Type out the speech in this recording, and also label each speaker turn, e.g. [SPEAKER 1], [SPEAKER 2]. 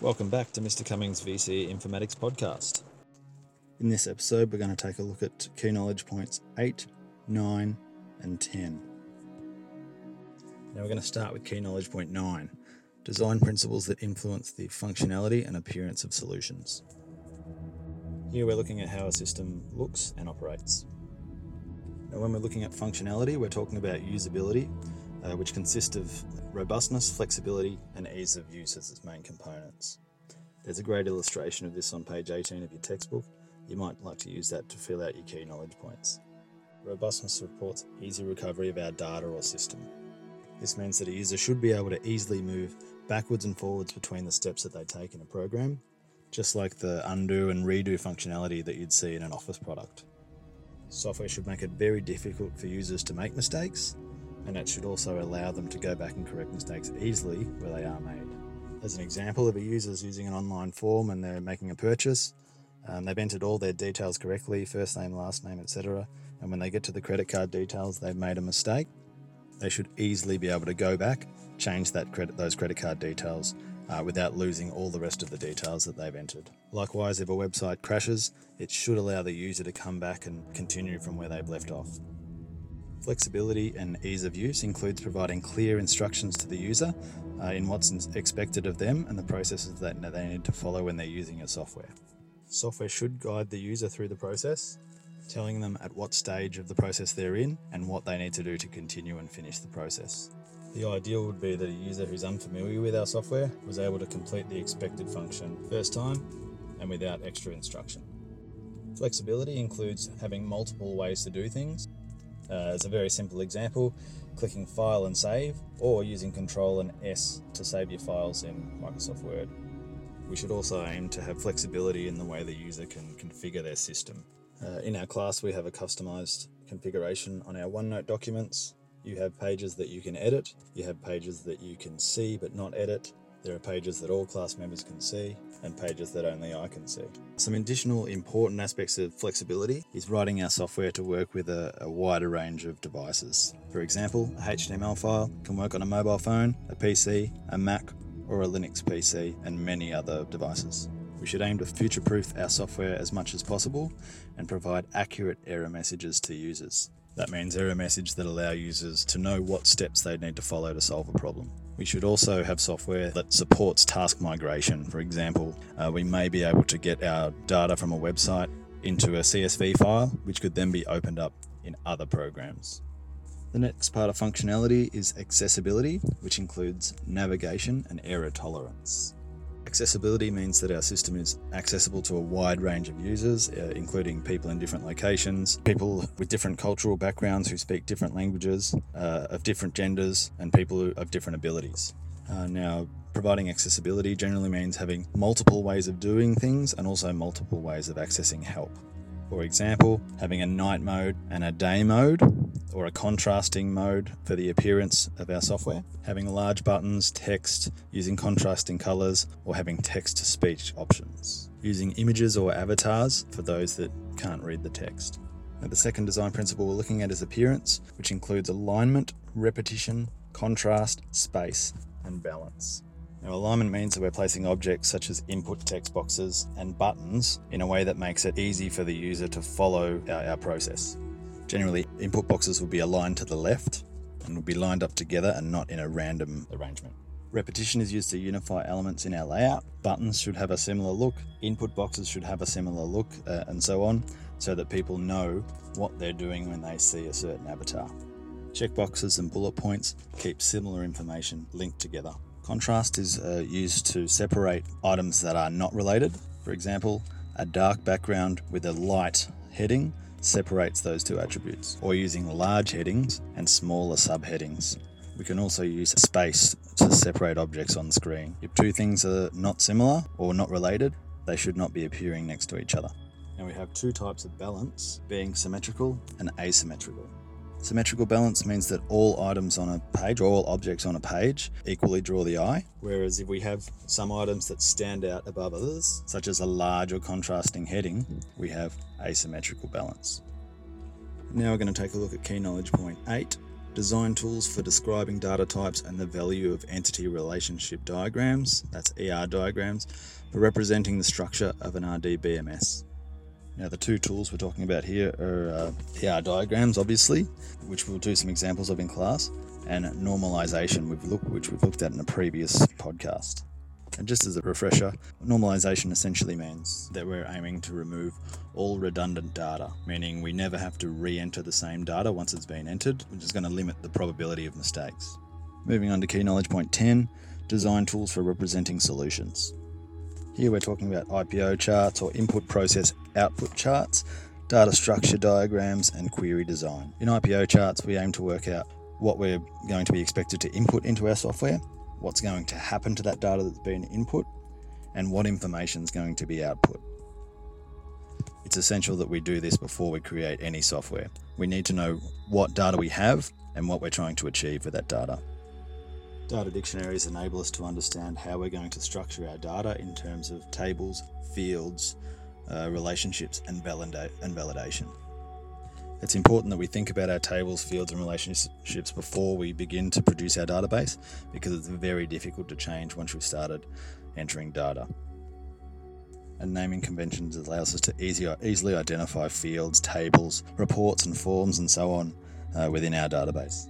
[SPEAKER 1] Welcome back to Mr. Cummings VCE Informatics Podcast. In this episode, we're going to take a look at key knowledge points 8, 9, and 10. Now, we're going to start with key knowledge point 9 design principles that influence the functionality and appearance of solutions. Here, we're looking at how a system looks and operates. Now, when we're looking at functionality, we're talking about usability, uh, which consist of robustness, flexibility, and ease of use as its main components. There's a great illustration of this on page 18 of your textbook. You might like to use that to fill out your key knowledge points. Robustness supports easy recovery of our data or system. This means that a user should be able to easily move backwards and forwards between the steps that they take in a program, just like the undo and redo functionality that you'd see in an Office product. Software should make it very difficult for users to make mistakes and it should also allow them to go back and correct mistakes easily where they are made. As an example, if a user is using an online form and they're making a purchase, um, they've entered all their details correctly first name, last name, etc. And when they get to the credit card details, they've made a mistake. They should easily be able to go back, change that credit, those credit card details uh, without losing all the rest of the details that they've entered. Likewise, if a website crashes, it should allow the user to come back and continue from where they've left off. Flexibility and ease of use includes providing clear instructions to the user uh, in what's expected of them and the processes that they need to follow when they're using your software. Software should guide the user through the process, telling them at what stage of the process they're in and what they need to do to continue and finish the process. The ideal would be that a user who's unfamiliar with our software was able to complete the expected function first time and without extra instruction. Flexibility includes having multiple ways to do things uh, as a very simple example, clicking File and Save, or using Control and S to save your files in Microsoft Word. We should also aim to have flexibility in the way the user can configure their system. Uh, in our class, we have a customized configuration on our OneNote documents. You have pages that you can edit, you have pages that you can see but not edit, there are pages that all class members can see and pages that only I can see. Some additional important aspects of flexibility is writing our software to work with a, a, wider range of devices. For example, a HTML file can work on a mobile phone, a PC, a Mac, or a Linux PC, and many other devices. We should aim to future proof our software as much as possible and provide accurate error messages to users. That means error messages that allow users to know what steps they need to follow to solve a problem. We should also have software that supports task migration. For example, uh, we may be able to get our data from a website into a CSV file, which could then be opened up in other programs. The next part of functionality is accessibility, which includes navigation and error tolerance. Accessibility means that our system is accessible to a wide range of users, uh, including people in different locations, people with different cultural backgrounds who speak different languages, uh, of different genders, and people of different abilities. Uh, now, providing accessibility generally means having multiple ways of doing things and also multiple ways of accessing help. For example, having a night mode and a day mode, or a contrasting mode for the appearance of our software, having large buttons, text, using contrasting colors, or having text to speech options, using images or avatars for those that can't read the text. Now, the second design principle we're looking at is appearance, which includes alignment, repetition, contrast, space, and balance. Now, alignment means that we're placing objects such as input text boxes and buttons in a way that makes it easy for the user to follow our, our process. Generally, input boxes will be aligned to the left and will be lined up together and not in a random arrangement. Repetition is used to unify elements in our layout. Buttons should have a similar look, input boxes should have a similar look, uh, and so on, so that people know what they're doing when they see a certain avatar. Checkboxes and bullet points keep similar information linked together. Contrast is uh, used to separate items that are not related. For example, a dark background with a light heading separates those two attributes, or using large headings and smaller subheadings. We can also use space to separate objects on screen. If two things are not similar or not related, they should not be appearing next to each other. Now we have two types of balance, being symmetrical and asymmetrical. Symmetrical balance means that all items on a page, or all objects on a page, equally draw the eye. Whereas if we have some items that stand out above others, such as a large or contrasting heading, we have asymmetrical balance. Now we're going to take a look at key knowledge point 8 design tools for describing data types and the value of entity relationship diagrams, that's ER diagrams, for representing the structure of an RDBMS. Now, the two tools we're talking about here are uh, ER diagrams, obviously, which we'll do some examples of in class, and normalization, we've looked, which we've looked at in a previous podcast. And just as a refresher, normalization essentially means that we're aiming to remove all redundant data, meaning we never have to re enter the same data once it's been entered, which is going to limit the probability of mistakes. Moving on to key knowledge point 10 design tools for representing solutions. Here we're talking about IPO charts or input process output charts, data structure diagrams, and query design. In IPO charts, we aim to work out what we're going to be expected to input into our software, what's going to happen to that data that's been input, and what information is going to be output. It's essential that we do this before we create any software. We need to know what data we have and what we're trying to achieve with that data. Data dictionaries enable us to understand how we're going to structure our data in terms of tables, fields, uh, relationships, and, valida- and validation. It's important that we think about our tables, fields, and relationships before we begin to produce our database because it's very difficult to change once we've started entering data. And naming conventions allows us to easy, easily identify fields, tables, reports, and forms, and so on uh, within our database.